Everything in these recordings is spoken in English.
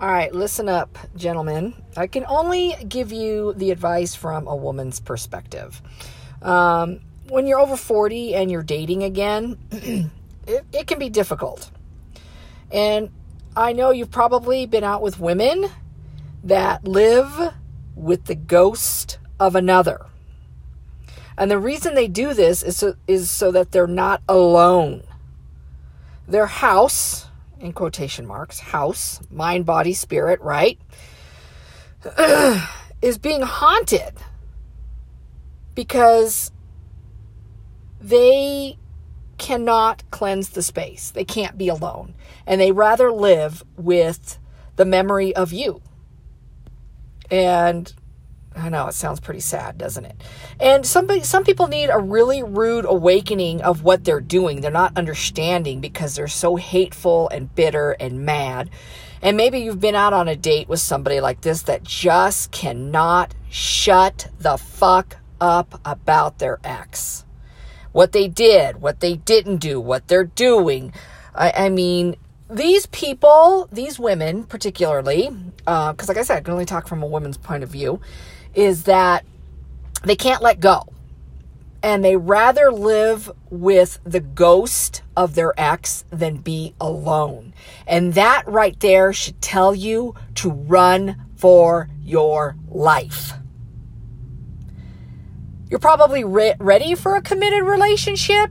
All right, listen up, gentlemen. I can only give you the advice from a woman's perspective. Um, when you're over 40 and you're dating again, it, it can be difficult. And I know you've probably been out with women that live with the ghost of another. And the reason they do this is so, is so that they're not alone. Their house, in quotation marks, house, mind, body, spirit, right, is being haunted because they cannot cleanse the space. They can't be alone. And they rather live with the memory of you. And I know it sounds pretty sad, doesn't it? And somebody, some people need a really rude awakening of what they're doing. They're not understanding because they're so hateful and bitter and mad. And maybe you've been out on a date with somebody like this that just cannot shut the fuck up about their ex. What they did, what they didn't do, what they're doing. I, I mean, these people, these women particularly, because uh, like I said, I can only talk from a woman's point of view is that they can't let go. And they rather live with the ghost of their ex than be alone. And that right there should tell you to run for your life. You're probably re- ready for a committed relationship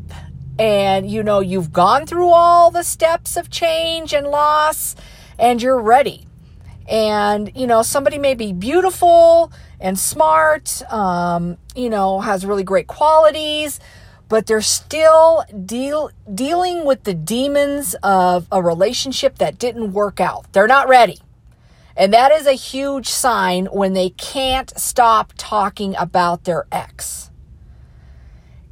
and you know you've gone through all the steps of change and loss and you're ready. And you know, somebody may be beautiful, and smart, um, you know, has really great qualities, but they're still deal dealing with the demons of a relationship that didn't work out. They're not ready. And that is a huge sign when they can't stop talking about their ex.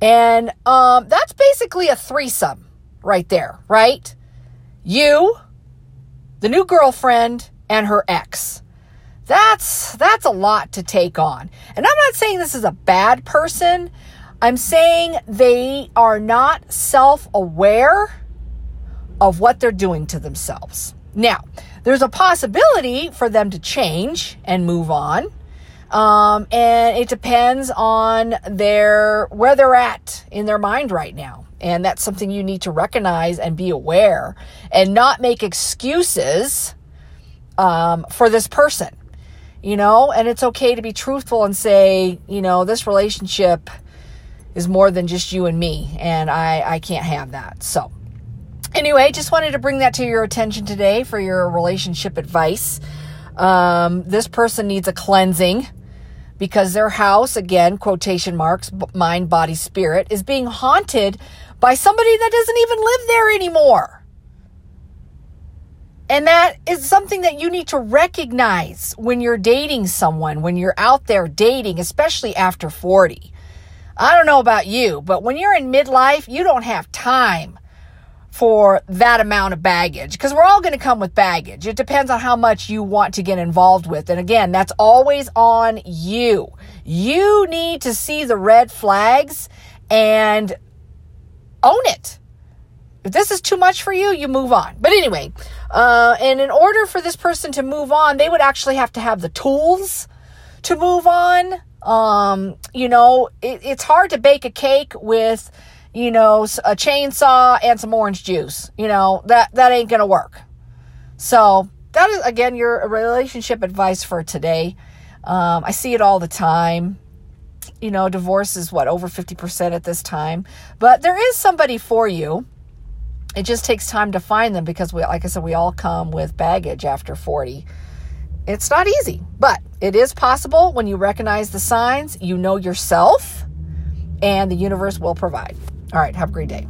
And um, that's basically a threesome right there, right? You, the new girlfriend, and her ex. That's that's a lot to take on. And I'm not saying this is a bad person. I'm saying they are not self-aware of what they're doing to themselves. Now, there's a possibility for them to change and move on. Um, and it depends on their where they're at in their mind right now. And that's something you need to recognize and be aware and not make excuses um, for this person you know, and it's okay to be truthful and say, you know, this relationship is more than just you and me, and I, I can't have that. So, anyway, just wanted to bring that to your attention today for your relationship advice. Um, this person needs a cleansing because their house, again, quotation marks, mind, body, spirit, is being haunted by somebody that doesn't even live there anymore. And that is something that you need to recognize when you're dating someone, when you're out there dating, especially after 40. I don't know about you, but when you're in midlife, you don't have time for that amount of baggage because we're all going to come with baggage. It depends on how much you want to get involved with. And again, that's always on you. You need to see the red flags and own it. If this is too much for you, you move on. But anyway, uh, and in order for this person to move on, they would actually have to have the tools to move on. Um, you know, it, it's hard to bake a cake with, you know, a chainsaw and some orange juice. You know, that, that ain't going to work. So that is, again, your relationship advice for today. Um, I see it all the time. You know, divorce is what, over 50% at this time. But there is somebody for you it just takes time to find them because we like i said we all come with baggage after 40 it's not easy but it is possible when you recognize the signs you know yourself and the universe will provide. All right have a great day